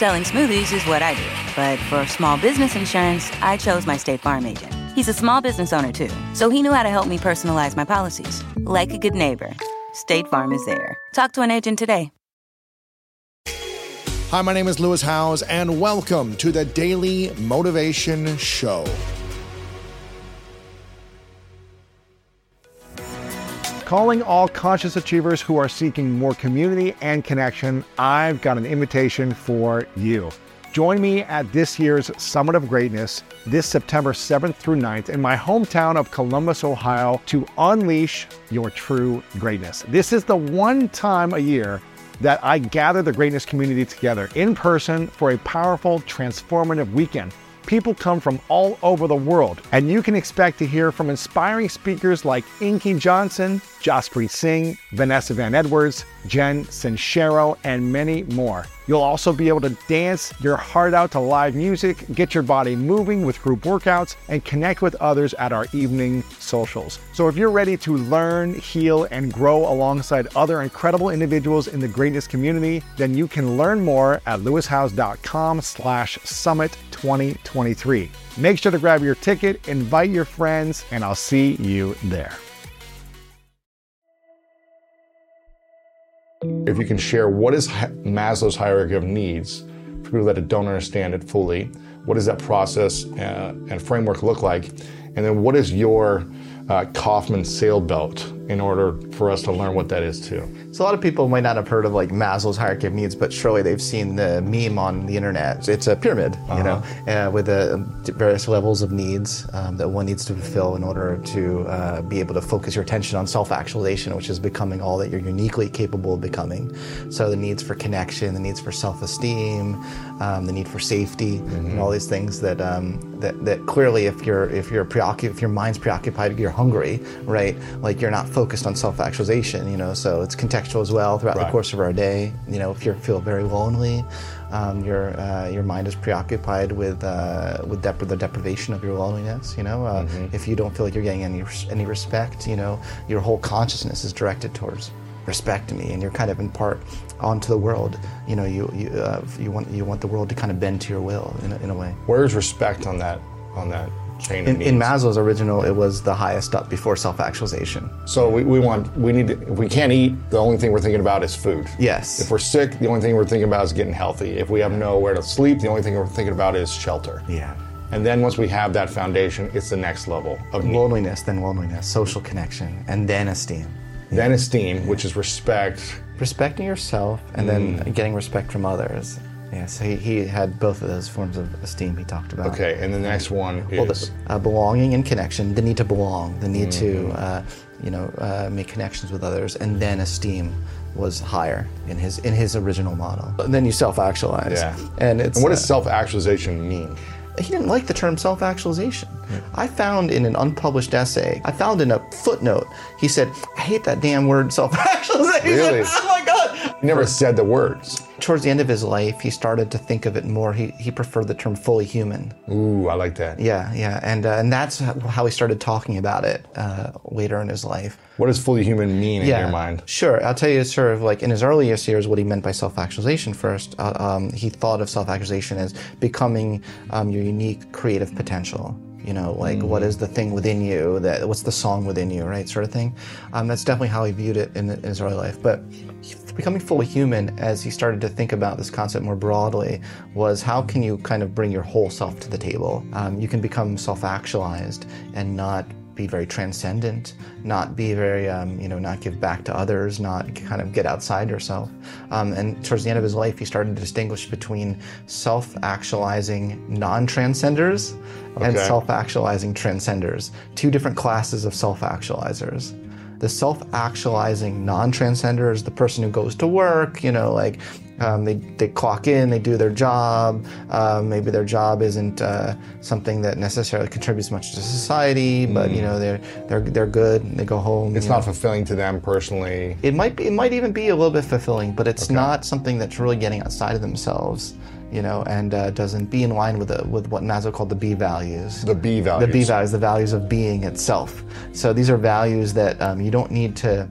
Selling smoothies is what I do. But for small business insurance, I chose my State Farm agent. He's a small business owner too, so he knew how to help me personalize my policies. Like a good neighbor, State Farm is there. Talk to an agent today. Hi, my name is Lewis Howes, and welcome to the Daily Motivation Show. Calling all conscious achievers who are seeking more community and connection, I've got an invitation for you. Join me at this year's Summit of Greatness this September 7th through 9th in my hometown of Columbus, Ohio, to unleash your true greatness. This is the one time a year that I gather the greatness community together in person for a powerful, transformative weekend. People come from all over the world, and you can expect to hear from inspiring speakers like Inky Johnson, Jaspreet Singh, Vanessa Van Edwards, Jen Sincero, and many more. You'll also be able to dance your heart out to live music, get your body moving with group workouts, and connect with others at our evening socials. So if you're ready to learn, heal, and grow alongside other incredible individuals in the greatness community, then you can learn more at lewishowes.com slash summit 2023. Make sure to grab your ticket, invite your friends, and I'll see you there. If you can share what is Maslow's hierarchy of needs for people that don't understand it fully, what does that process uh, and framework look like? And then what is your uh, Kaufman belt in order for us to learn what that is too. So a lot of people might not have heard of like Maslow's hierarchy of needs, but surely they've seen the meme on the internet. It's a pyramid, uh-huh. you know, uh, with uh, various levels of needs um, that one needs to fulfill in order to uh, be able to focus your attention on self-actualization, which is becoming all that you're uniquely capable of becoming. So the needs for connection, the needs for self-esteem, um, the need for safety, mm-hmm. and all these things that um, that that clearly, if you're if you're preoccupied, if your mind's preoccupied, you're hungry, right? Like you're not focused on self-actualization, you know. So it's contextual as well throughout right. the course of our day. You know, if you feel very lonely, um, your uh, your mind is preoccupied with uh, with dep- the deprivation of your loneliness. You know, uh, mm-hmm. if you don't feel like you're getting any any respect, you know, your whole consciousness is directed towards respect me, and you're kind of in part onto the world. You know, you you uh, you want you want the world to kind of bend to your will in a, in a way. Where's respect on that on that chain in, in, Maslow's original, it was the highest up before self-actualization. So we, we want we need to, if we can't eat, the only thing we're thinking about is food. Yes. If we're sick, the only thing we're thinking about is getting healthy. If we have nowhere to sleep, the only thing we're thinking about is shelter. Yeah. And then once we have that foundation, it's the next level of loneliness, then loneliness, social connection, and then esteem. Then esteem, which is respect. Respecting yourself and mm. then getting respect from others. Yeah, so he, he had both of those forms of esteem he talked about. Okay, and the next one is well, the, uh, belonging and connection. The need to belong, the need mm-hmm. to uh, you know uh, make connections with others, and then esteem was higher in his in his original model. And then you self-actualize. Yeah. And it's and what does uh, self-actualization mean? He didn't like the term self-actualization. Mm. I found in an unpublished essay, I found in a footnote, he said, "I hate that damn word self-actualization." Really? He never said the words towards the end of his life, he started to think of it more. He, he preferred the term fully human. Ooh, I like that. Yeah, yeah. And, uh, and that's how he started talking about it uh, later in his life. What does fully human mean yeah, in your mind? Sure. I'll tell you sort of like in his earliest years what he meant by self actualization first. Uh, um, he thought of self actualization as becoming um, your unique creative potential you know like mm. what is the thing within you that what's the song within you right sort of thing. Um, that's definitely how he viewed it in, in his early life. But becoming fully human as he started to think about this concept more broadly was how can you kind of bring your whole self to the table? Um, you can become self-actualized and not be very transcendent, not be very, um, you know, not give back to others, not kind of get outside yourself. Um, and towards the end of his life, he started to distinguish between self actualizing non transcenders okay. and self actualizing transcenders, two different classes of self actualizers the self-actualizing non-transcender is the person who goes to work, you know, like um, they, they clock in, they do their job. Uh, maybe their job isn't uh, something that necessarily contributes much to society, but you know they're they're they're good. They go home. It's not know. fulfilling to them personally. It might be. It might even be a little bit fulfilling, but it's okay. not something that's really getting outside of themselves you know, and uh, doesn't be in line with the, with what Maslow called the B values. The B values. The B values, the values of being itself. So these are values that um, you don't need to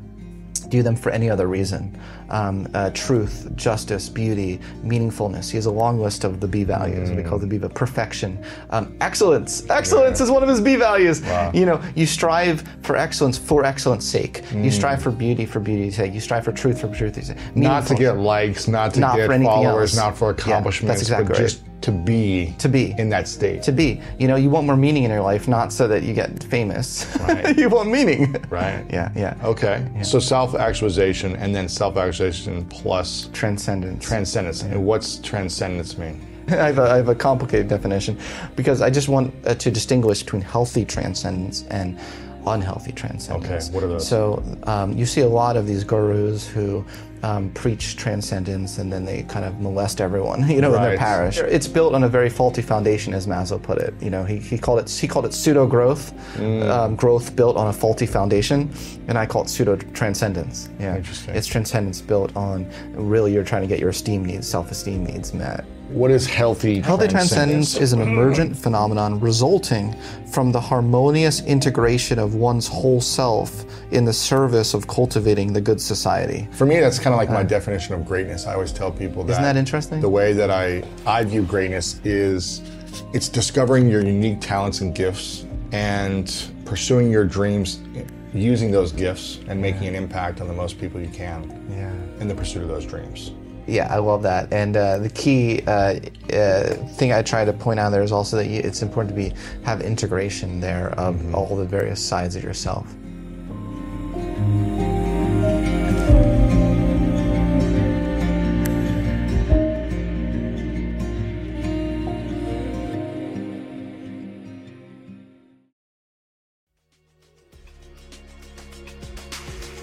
do them for any other reason. Um, uh, truth, justice, beauty, meaningfulness. He has a long list of the B values. Mm. We call the B perfection, um, excellence. Excellence yeah. is one of his B values. Wow. You know, you strive for excellence for excellence sake. Mm. You strive for beauty for beauty's sake. You strive for truth for truth's sake. Not to get likes, not to not get followers, else. not for accomplishments, yeah, exactly but right. just to be to be. in that state. To be. You know you want more meaning in your life not so that you get famous. Right. you want meaning. Right. Yeah yeah. Okay. Yeah. so self-actualization and then self-actualization plus transcendence. transcendence. Yeah. and what's transcendence mean? I have, a, I have a complicated definition because I just want uh, to distinguish between healthy transcendence and unhealthy transcendence. Okay, what are those? So um, you see a lot of these gurus who um, preach transcendence and then they kind of molest everyone, you know, right. in their parish. It's built on a very faulty foundation, as Maslow put it. You know, he, he called it he called it pseudo growth, mm. um, growth built on a faulty foundation, and I call it pseudo transcendence. Yeah, Interesting. It's transcendence built on really you're trying to get your esteem needs, self esteem needs met. What is healthy Healthy transcendence is an emergent phenomenon resulting from the harmonious integration of one's whole self in the service of cultivating the good society. For me, that's kind of like my definition of greatness. I always tell people that. Isn't that interesting? The way that I, I view greatness is it's discovering your unique talents and gifts and pursuing your dreams using those gifts and making an impact on the most people you can yeah. in the pursuit of those dreams. Yeah, I love that. And uh, the key uh, uh, thing I try to point out there is also that it's important to be have integration there of mm-hmm. all the various sides of yourself.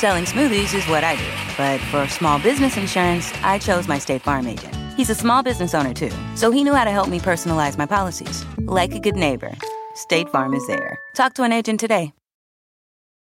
Selling smoothies is what I do. But for small business insurance, I chose my State Farm agent. He's a small business owner too, so he knew how to help me personalize my policies. Like a good neighbor, State Farm is there. Talk to an agent today.